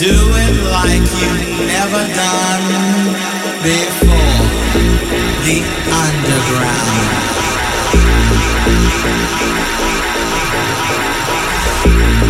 Do it like you've never done before. The hands.